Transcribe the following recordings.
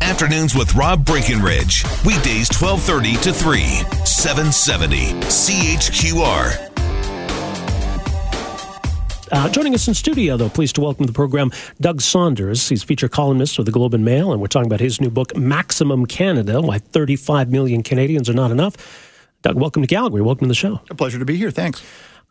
Afternoons with Rob Breckenridge. Weekdays 1230 to 3, 770 CHQR. Uh, joining us in studio, though, pleased to welcome to the program Doug Saunders. He's feature columnist with the Globe and Mail, and we're talking about his new book, Maximum Canada Why 35 Million Canadians Are Not Enough. Doug, welcome to Calgary. Welcome to the show. A pleasure to be here. Thanks.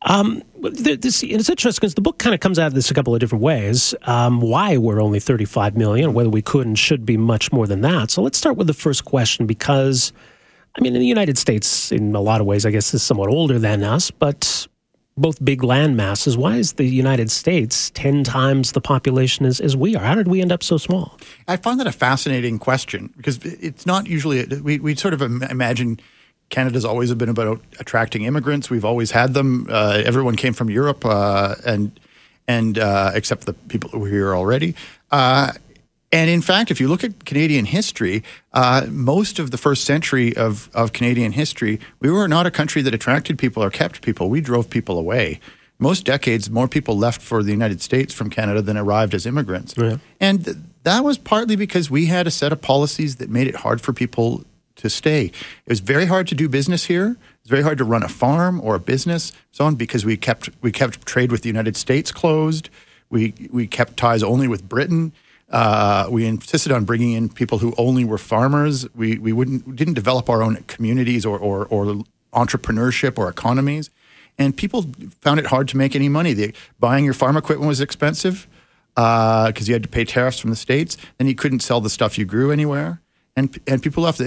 Um, this, it's interesting because the book kind of comes out of this a couple of different ways. Um, why we're only 35 million, whether we could and should be much more than that. So let's start with the first question because, I mean, in the United States, in a lot of ways, I guess is somewhat older than us, but both big land masses. Why is the United States 10 times the population as, as we are? How did we end up so small? I find that a fascinating question because it's not usually, we, we sort of imagine Canada's always been about attracting immigrants. We've always had them. Uh, everyone came from Europe, uh, and and uh, except the people who were here already. Uh, and in fact, if you look at Canadian history, uh, most of the first century of, of Canadian history, we were not a country that attracted people or kept people. We drove people away. Most decades, more people left for the United States from Canada than arrived as immigrants. Yeah. And th- that was partly because we had a set of policies that made it hard for people to stay. It was very hard to do business here. It was very hard to run a farm or a business, so on, because we kept we kept trade with the United States closed. We we kept ties only with Britain. Uh, we insisted on bringing in people who only were farmers. We we wouldn't we didn't develop our own communities or, or, or entrepreneurship or economies, and people found it hard to make any money. The, buying your farm equipment was expensive because uh, you had to pay tariffs from the states. Then you couldn't sell the stuff you grew anywhere and and people left.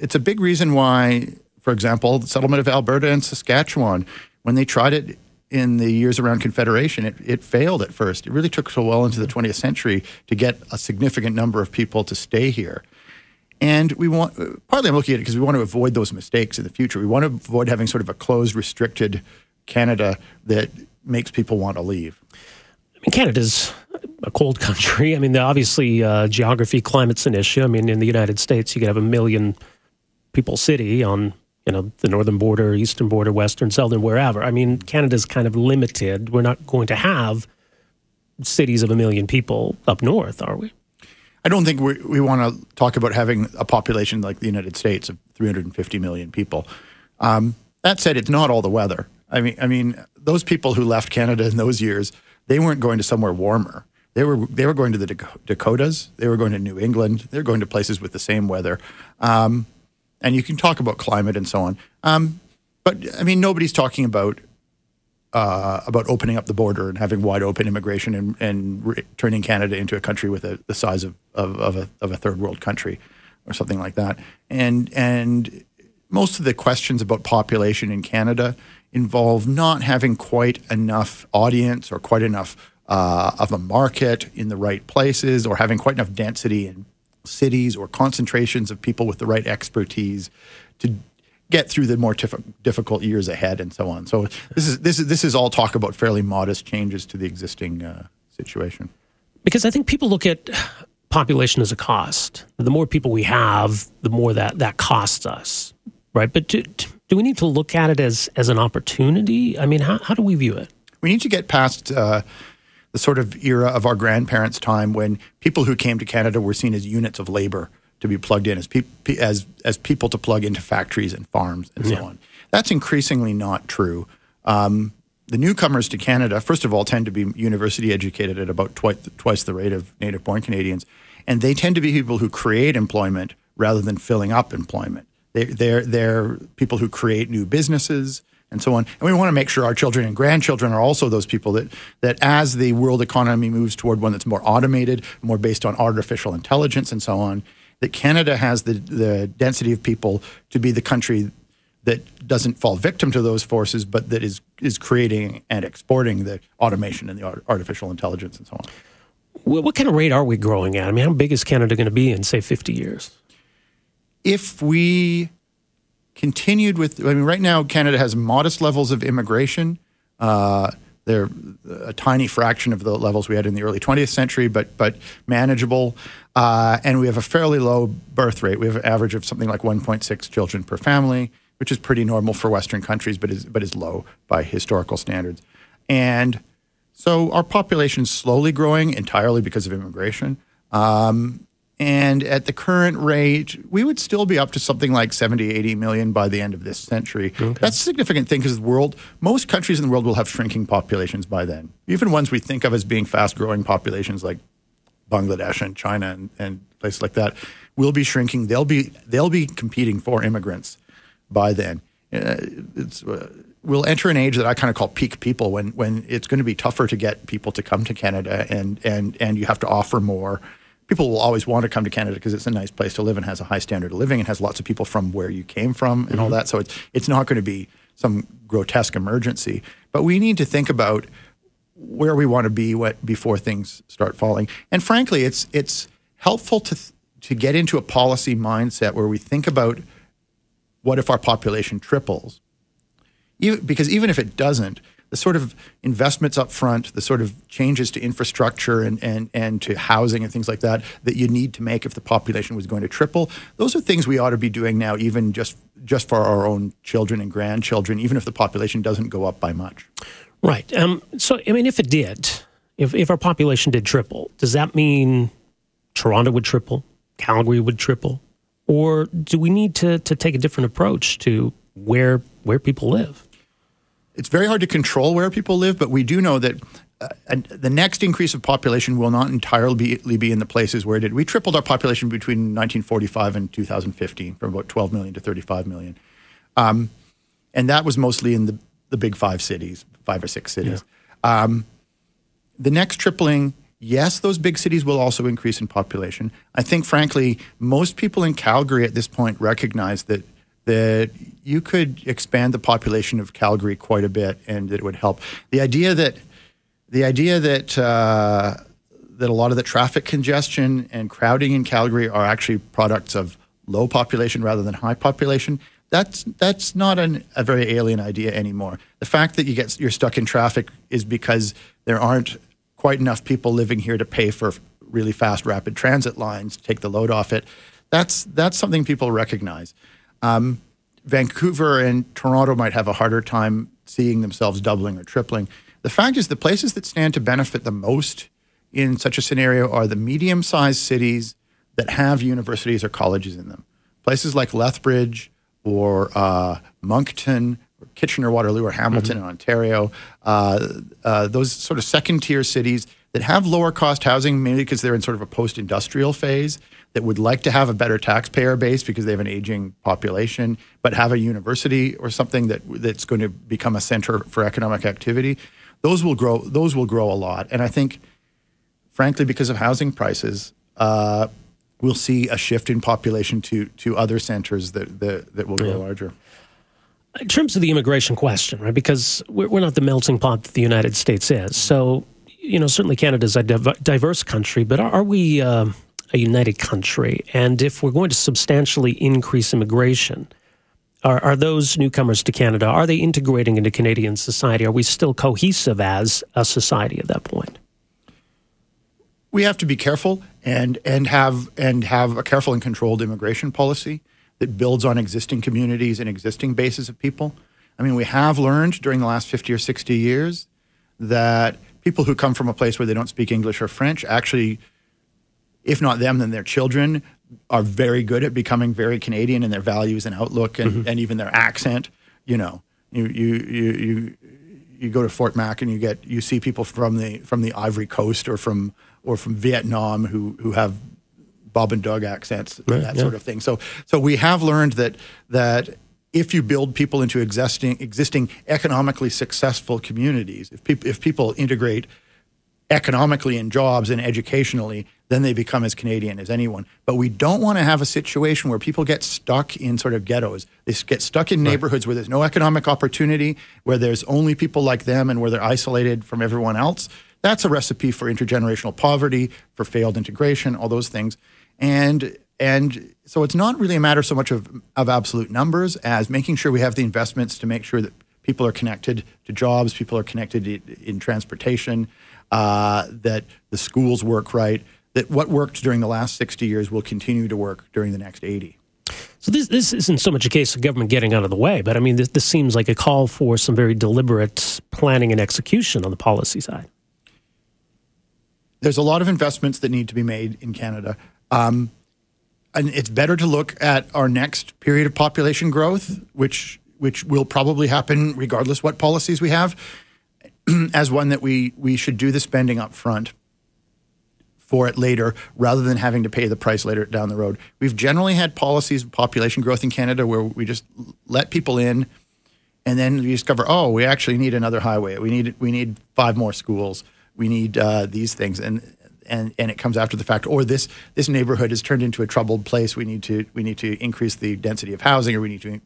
It's a big reason why, for example, the settlement of Alberta and Saskatchewan, when they tried it in the years around Confederation, it, it failed at first. It really took so well into the 20th century to get a significant number of people to stay here. And we want, partly I'm looking at it because we want to avoid those mistakes in the future. We want to avoid having sort of a closed, restricted Canada that makes people want to leave. I mean, Canada's a cold country. I mean, obviously, uh, geography, climate's an issue. I mean, in the United States, you could have a million people city on you know the northern border, eastern border, western, southern, wherever. I mean, Canada's kind of limited. We're not going to have cities of a million people up north, are we? I don't think we, we want to talk about having a population like the United States of 350 million people. Um, that said, it's not all the weather. I mean, I mean, those people who left Canada in those years, they weren't going to somewhere warmer. They were they were going to the Dakotas. They were going to New England. They were going to places with the same weather. Um, and you can talk about climate and so on. Um, but I mean, nobody's talking about uh, about opening up the border and having wide open immigration and, and re- turning Canada into a country with a, the size of, of, of, a, of a third world country or something like that. And and most of the questions about population in Canada involve not having quite enough audience or quite enough uh, of a market in the right places or having quite enough density in cities or concentrations of people with the right expertise to get through the more tif- difficult years ahead and so on. So this is this is this is all talk about fairly modest changes to the existing uh, situation. Because I think people look at population as a cost. The more people we have, the more that that costs us, right? But do, do we need to look at it as as an opportunity? I mean, how how do we view it? We need to get past. Uh, the sort of era of our grandparents' time when people who came to Canada were seen as units of labor to be plugged in as pe- as as people to plug into factories and farms and so yeah. on. That's increasingly not true. Um, the newcomers to Canada, first of all, tend to be university educated at about twice, twice the rate of native born Canadians, and they tend to be people who create employment rather than filling up employment. They're, they're, they're people who create new businesses and so on. And we want to make sure our children and grandchildren are also those people that that as the world economy moves toward one that's more automated, more based on artificial intelligence and so on, that Canada has the the density of people to be the country that doesn't fall victim to those forces, but that is is creating and exporting the automation and the artificial intelligence and so on. Well, What kind of rate are we growing at? I mean, how big is Canada going to be in say 50 years? if we continued with, I mean, right now Canada has modest levels of immigration. Uh, they're a tiny fraction of the levels we had in the early 20th century, but but manageable. Uh, and we have a fairly low birth rate. We have an average of something like 1.6 children per family, which is pretty normal for Western countries, but is but is low by historical standards. And so our population is slowly growing entirely because of immigration. Um, and at the current rate, we would still be up to something like 70, 80 million by the end of this century. Okay. That's a significant thing because the world, most countries in the world will have shrinking populations by then. Even ones we think of as being fast growing populations like Bangladesh and China and, and places like that will be shrinking. They'll be, they'll be competing for immigrants by then. Uh, it's, uh, we'll enter an age that I kind of call peak people when, when it's going to be tougher to get people to come to Canada and, and, and you have to offer more people will always want to come to Canada because it's a nice place to live and has a high standard of living and has lots of people from where you came from and mm-hmm. all that. So it's it's not going to be some grotesque emergency, but we need to think about where we want to be what, before things start falling. And frankly, it's it's helpful to to get into a policy mindset where we think about what if our population triples, even, because even if it doesn't, the sort of investments up front, the sort of changes to infrastructure and, and, and to housing and things like that that you need to make if the population was going to triple, those are things we ought to be doing now, even just just for our own children and grandchildren, even if the population doesn't go up by much. Right. Um, so, I mean, if it did, if, if our population did triple, does that mean Toronto would triple, Calgary would triple? Or do we need to, to take a different approach to where where people live? It's very hard to control where people live, but we do know that uh, the next increase of population will not entirely be, be in the places where it did. We tripled our population between 1945 and 2015 from about 12 million to 35 million. Um, and that was mostly in the, the big five cities, five or six cities. Yeah. Um, the next tripling, yes, those big cities will also increase in population. I think, frankly, most people in Calgary at this point recognize that that you could expand the population of Calgary quite a bit, and it would help. The idea that the idea that uh, that a lot of the traffic congestion and crowding in Calgary are actually products of low population rather than high population. That's that's not an, a very alien idea anymore. The fact that you get you're stuck in traffic is because there aren't quite enough people living here to pay for really fast rapid transit lines to take the load off it. That's that's something people recognize. Um, Vancouver and Toronto might have a harder time seeing themselves doubling or tripling. The fact is, the places that stand to benefit the most in such a scenario are the medium sized cities that have universities or colleges in them. Places like Lethbridge or uh, Moncton or Kitchener Waterloo or Hamilton mm-hmm. in Ontario, uh, uh, those sort of second tier cities that have lower cost housing, mainly because they're in sort of a post industrial phase that would like to have a better taxpayer base because they have an aging population, but have a university or something that that's going to become a center for economic activity, those will grow. Those will grow a lot, and I think, frankly, because of housing prices, uh, we'll see a shift in population to to other centers that that, that will grow yeah. larger. In terms of the immigration question, right? Because we're, we're not the melting pot that the United States is. So, you know, certainly Canada's a diverse country, but are, are we? Uh, a united country. And if we're going to substantially increase immigration, are, are those newcomers to Canada, are they integrating into Canadian society? Are we still cohesive as a society at that point? We have to be careful and, and, have, and have a careful and controlled immigration policy that builds on existing communities and existing bases of people. I mean, we have learned during the last 50 or 60 years that people who come from a place where they don't speak English or French actually if not them, then their children are very good at becoming very Canadian in their values and outlook and, mm-hmm. and even their accent. You know, you, you, you, you, you go to Fort Mac and you get, you see people from the, from the Ivory Coast or from, or from Vietnam who, who have Bob and Doug accents right, and that yeah. sort of thing. So, so we have learned that, that if you build people into existing, existing economically successful communities, if, peop- if people integrate economically in jobs and educationally, then they become as Canadian as anyone. But we don't want to have a situation where people get stuck in sort of ghettos. They get stuck in neighborhoods where there's no economic opportunity, where there's only people like them, and where they're isolated from everyone else. That's a recipe for intergenerational poverty, for failed integration, all those things. And and so it's not really a matter so much of, of absolute numbers as making sure we have the investments to make sure that people are connected to jobs, people are connected in transportation, uh, that the schools work right, that what worked during the last 60 years will continue to work during the next 80. So this this isn't so much a case of government getting out of the way, but I mean this, this seems like a call for some very deliberate planning and execution on the policy side. There's a lot of investments that need to be made in Canada. Um, and it's better to look at our next period of population growth, which which will probably happen regardless what policies we have, as one that we we should do the spending up front for it later rather than having to pay the price later down the road. We've generally had policies of population growth in Canada where we just let people in and then we discover, oh, we actually need another highway. We need we need five more schools. We need uh, these things, and and and it comes after the fact. Or this this neighborhood has turned into a troubled place. We need to we need to increase the density of housing, or we need to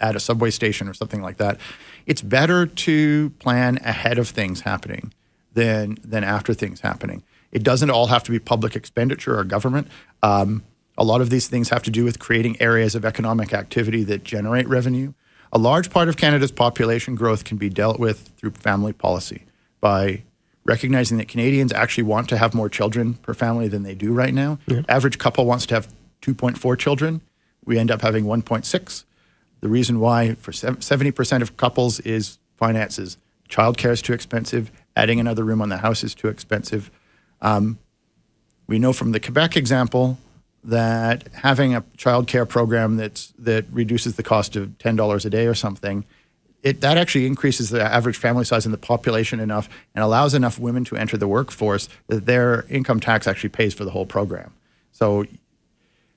add a subway station or something like that. It's better to plan ahead of things happening than than after things happening. It doesn't all have to be public expenditure or government. Um, a lot of these things have to do with creating areas of economic activity that generate revenue. A large part of Canada's population growth can be dealt with through family policy by recognizing that Canadians actually want to have more children per family than they do right now. Yeah. Average couple wants to have 2.4 children. We end up having 1.6. The reason why for 70% of couples is finances. Childcare is too expensive. Adding another room on the house is too expensive. Um, we know from the Quebec example that having a child care program that's that reduces the cost of ten dollars a day or something, it that actually increases the average family size in the population enough and allows enough women to enter the workforce that their income tax actually pays for the whole program. So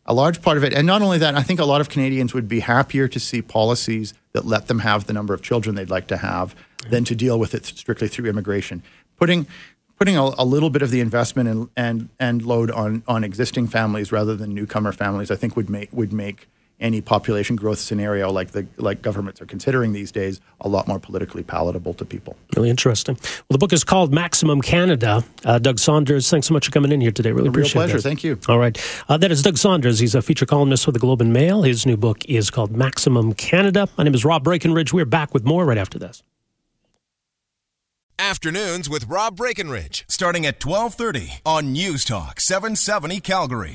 a large part of it, and not only that, I think a lot of Canadians would be happier to see policies that let them have the number of children they'd like to have than to deal with it strictly through immigration. Putting putting a, a, little bit of the investment and, and and load on on existing families rather than newcomer families, I think would make would make any population growth scenario like the like governments are considering these days a lot more politically palatable to people. Really interesting. Well, the book is called Maximum Canada. Uh, Doug Saunders, thanks so much for coming in here today. Really a appreciate it. Real pleasure. That. Thank you. All right, uh, that is Doug Saunders. He's a feature columnist for the Globe and Mail. His new book is called Maximum Canada. My name is Rob Breckenridge. We're back with more right after this. Afternoons with Rob Breckenridge, starting at 1230 on News Talk 770 Calgary.